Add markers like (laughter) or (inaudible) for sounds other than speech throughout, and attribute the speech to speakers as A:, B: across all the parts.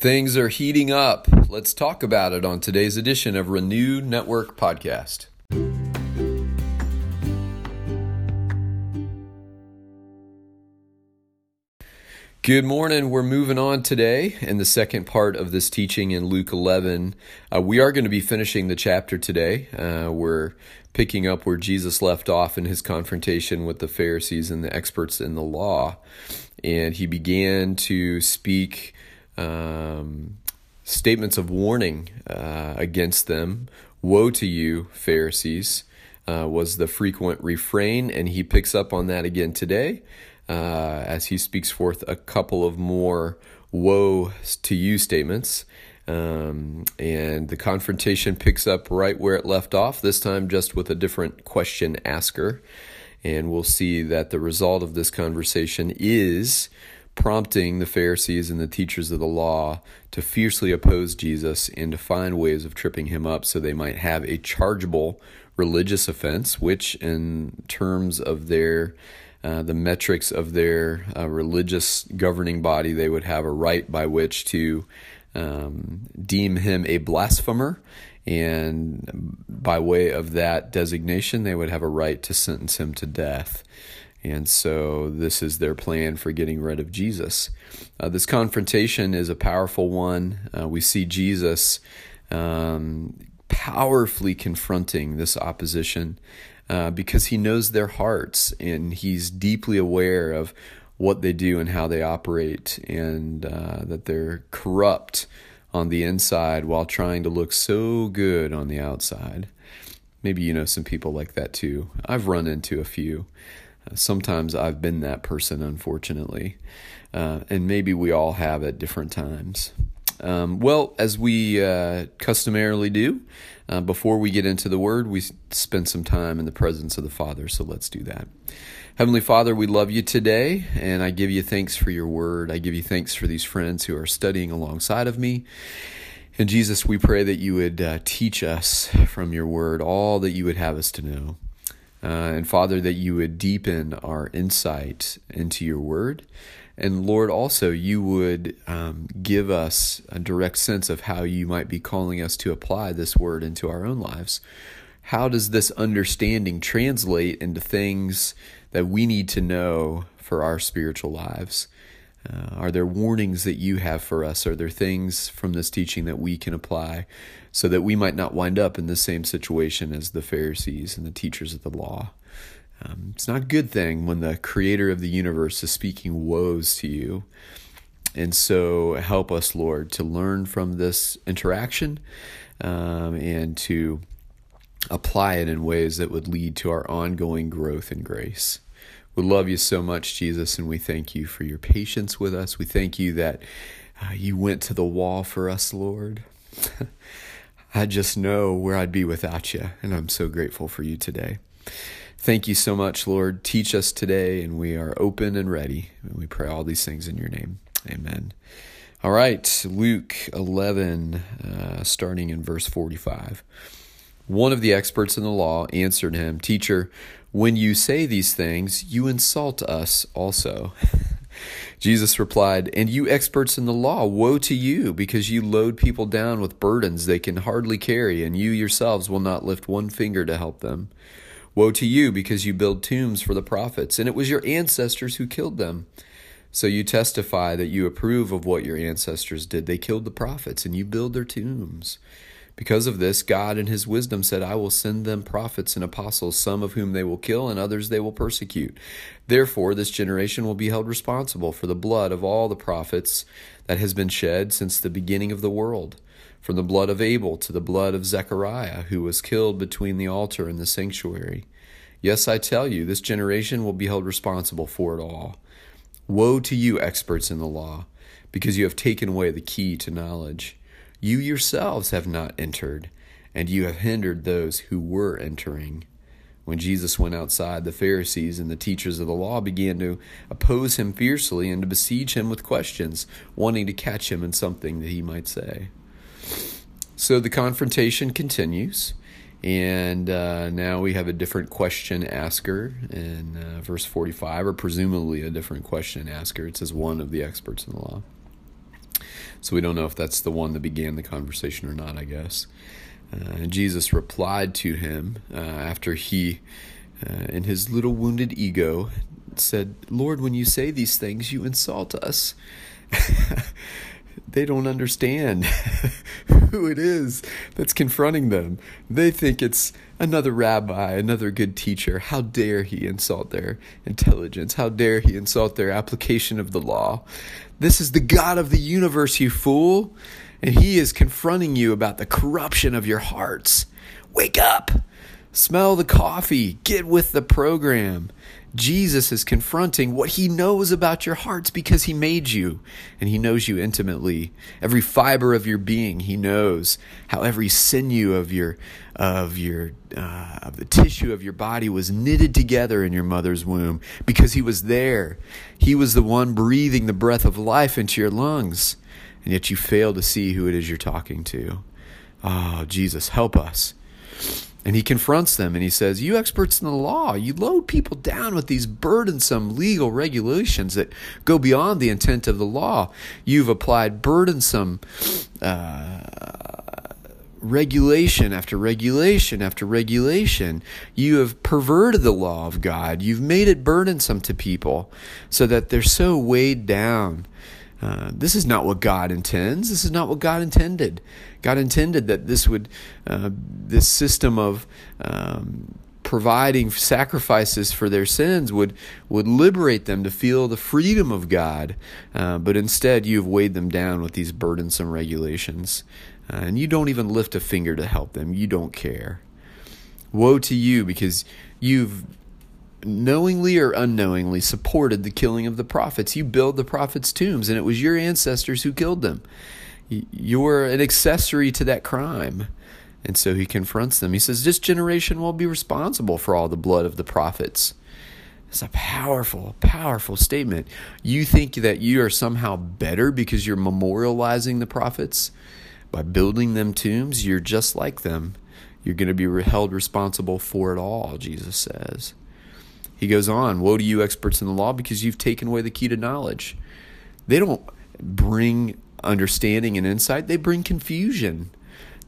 A: Things are heating up. Let's talk about it on today's edition of Renew Network Podcast. Good morning. We're moving on today in the second part of this teaching in Luke 11. Uh, we are going to be finishing the chapter today. Uh, we're picking up where Jesus left off in his confrontation with the Pharisees and the experts in the law. And he began to speak um, statements of warning uh, against them. Woe to you, Pharisees, uh, was the frequent refrain. And he picks up on that again today uh, as he speaks forth a couple of more woe to you statements. Um, and the confrontation picks up right where it left off, this time just with a different question asker. And we'll see that the result of this conversation is prompting the Pharisees and the teachers of the law to fiercely oppose Jesus and to find ways of tripping him up so they might have a chargeable religious offense, which, in terms of their uh, the metrics of their uh, religious governing body, they would have a right by which to um, deem him a blasphemer. And by way of that designation, they would have a right to sentence him to death. And so, this is their plan for getting rid of Jesus. Uh, this confrontation is a powerful one. Uh, we see Jesus um, powerfully confronting this opposition uh, because he knows their hearts and he's deeply aware of what they do and how they operate, and uh, that they're corrupt on the inside while trying to look so good on the outside. Maybe you know some people like that too. I've run into a few. Sometimes I've been that person, unfortunately. Uh, and maybe we all have at different times. Um, well, as we uh, customarily do, uh, before we get into the Word, we spend some time in the presence of the Father. So let's do that. Heavenly Father, we love you today, and I give you thanks for your Word. I give you thanks for these friends who are studying alongside of me. And Jesus, we pray that you would uh, teach us from your Word all that you would have us to know. Uh, and Father, that you would deepen our insight into your Word and Lord, also, you would um, give us a direct sense of how you might be calling us to apply this word into our own lives. How does this understanding translate into things that we need to know for our spiritual lives? Uh, are there warnings that you have for us? Are there things from this teaching that we can apply so that we might not wind up in the same situation as the Pharisees and the teachers of the law? Um, it's not a good thing when the creator of the universe is speaking woes to you. And so help us, Lord, to learn from this interaction um, and to apply it in ways that would lead to our ongoing growth in grace. We love you so much, Jesus, and we thank you for your patience with us. We thank you that uh, you went to the wall for us, Lord. (laughs) I just know where I'd be without you, and I'm so grateful for you today. Thank you so much, Lord. Teach us today, and we are open and ready. And we pray all these things in your name. Amen. All right, Luke 11, uh, starting in verse 45. One of the experts in the law answered him, Teacher, when you say these things, you insult us also. (laughs) Jesus replied, And you experts in the law, woe to you, because you load people down with burdens they can hardly carry, and you yourselves will not lift one finger to help them. Woe to you, because you build tombs for the prophets, and it was your ancestors who killed them. So you testify that you approve of what your ancestors did. They killed the prophets, and you build their tombs. Because of this, God in his wisdom said, I will send them prophets and apostles, some of whom they will kill, and others they will persecute. Therefore, this generation will be held responsible for the blood of all the prophets that has been shed since the beginning of the world from the blood of Abel to the blood of Zechariah, who was killed between the altar and the sanctuary. Yes, I tell you, this generation will be held responsible for it all. Woe to you, experts in the law, because you have taken away the key to knowledge. You yourselves have not entered, and you have hindered those who were entering. When Jesus went outside, the Pharisees and the teachers of the law began to oppose him fiercely and to besiege him with questions, wanting to catch him in something that he might say. So the confrontation continues, and uh, now we have a different question asker in uh, verse 45, or presumably a different question asker. It says one of the experts in the law. So we don't know if that's the one that began the conversation or not, I guess. Uh, Jesus replied to him uh, after he, uh, in his little wounded ego, said, Lord, when you say these things, you insult us. (laughs) they don't understand (laughs) who it is that's confronting them. They think it's another rabbi, another good teacher. How dare he insult their intelligence? How dare he insult their application of the law? This is the God of the universe, you fool. And he is confronting you about the corruption of your hearts. Wake up! Smell the coffee. Get with the program. Jesus is confronting what he knows about your hearts because he made you and he knows you intimately. Every fiber of your being, he knows how every sinew of your of your uh, of the tissue of your body was knitted together in your mother's womb because he was there. He was the one breathing the breath of life into your lungs. And yet you fail to see who it is you're talking to. Oh, Jesus, help us. And he confronts them and he says, You experts in the law, you load people down with these burdensome legal regulations that go beyond the intent of the law. You've applied burdensome uh, regulation after regulation after regulation. You have perverted the law of God. You've made it burdensome to people so that they're so weighed down uh, this is not what God intends. This is not what God intended. God intended that this would, uh, this system of um, providing sacrifices for their sins would would liberate them to feel the freedom of God. Uh, but instead, you've weighed them down with these burdensome regulations, uh, and you don't even lift a finger to help them. You don't care. Woe to you because you've knowingly or unknowingly supported the killing of the prophets. You build the prophets' tombs, and it was your ancestors who killed them. You're an accessory to that crime. And so he confronts them. He says, This generation will be responsible for all the blood of the prophets. It's a powerful, powerful statement. You think that you are somehow better because you're memorializing the prophets? By building them tombs, you're just like them. You're going to be held responsible for it all, Jesus says. He goes on, Woe to you, experts in the law, because you've taken away the key to knowledge. They don't bring understanding and insight, they bring confusion.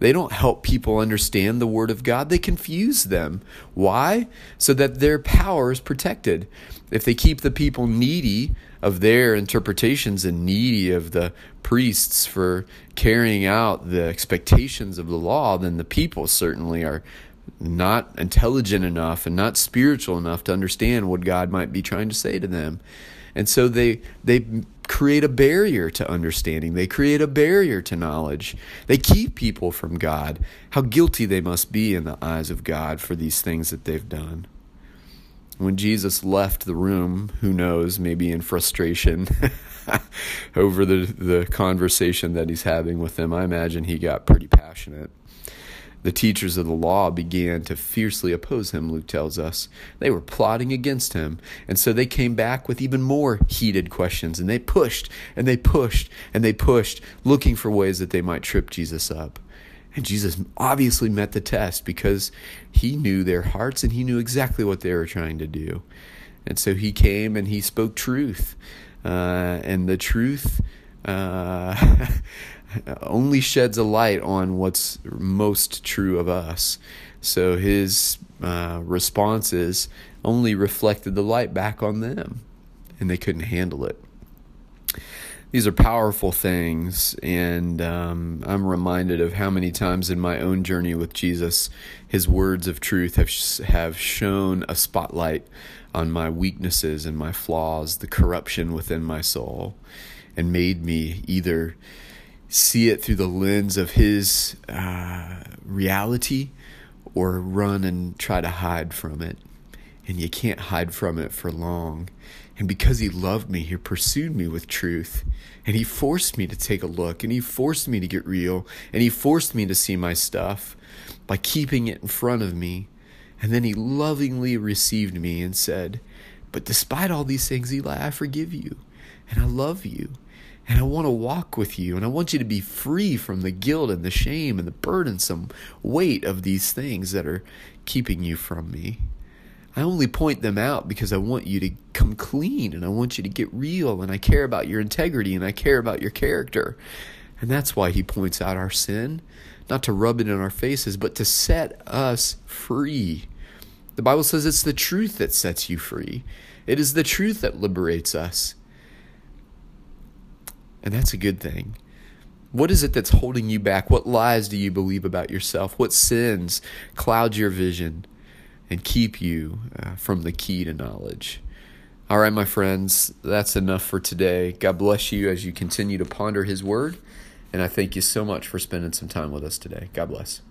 A: They don't help people understand the Word of God, they confuse them. Why? So that their power is protected. If they keep the people needy of their interpretations and needy of the priests for carrying out the expectations of the law, then the people certainly are not intelligent enough and not spiritual enough to understand what God might be trying to say to them. And so they they create a barrier to understanding. They create a barrier to knowledge. They keep people from God. How guilty they must be in the eyes of God for these things that they've done. When Jesus left the room, who knows, maybe in frustration (laughs) over the, the conversation that he's having with them, I imagine he got pretty passionate. The teachers of the law began to fiercely oppose him, Luke tells us. They were plotting against him. And so they came back with even more heated questions. And they pushed and they pushed and they pushed, looking for ways that they might trip Jesus up. And Jesus obviously met the test because he knew their hearts and he knew exactly what they were trying to do. And so he came and he spoke truth. Uh, and the truth. Uh, (laughs) only sheds a light on what's most true of us. So his uh, responses only reflected the light back on them, and they couldn't handle it. These are powerful things, and um, I'm reminded of how many times in my own journey with Jesus, His words of truth have have shone a spotlight on my weaknesses and my flaws, the corruption within my soul, and made me either see it through the lens of his uh, reality or run and try to hide from it. And you can't hide from it for long. And because he loved me, he pursued me with truth. And he forced me to take a look. And he forced me to get real. And he forced me to see my stuff by keeping it in front of me. And then he lovingly received me and said, But despite all these things, Eli, I forgive you. And I love you. And I want to walk with you. And I want you to be free from the guilt and the shame and the burdensome weight of these things that are keeping you from me. I only point them out because I want you to come clean and I want you to get real and I care about your integrity and I care about your character. And that's why he points out our sin, not to rub it in our faces, but to set us free. The Bible says it's the truth that sets you free. It is the truth that liberates us. And that's a good thing. What is it that's holding you back? What lies do you believe about yourself? What sins cloud your vision and keep you uh, from the key to knowledge? All right, my friends, that's enough for today. God bless you as you continue to ponder His Word. And I thank you so much for spending some time with us today. God bless.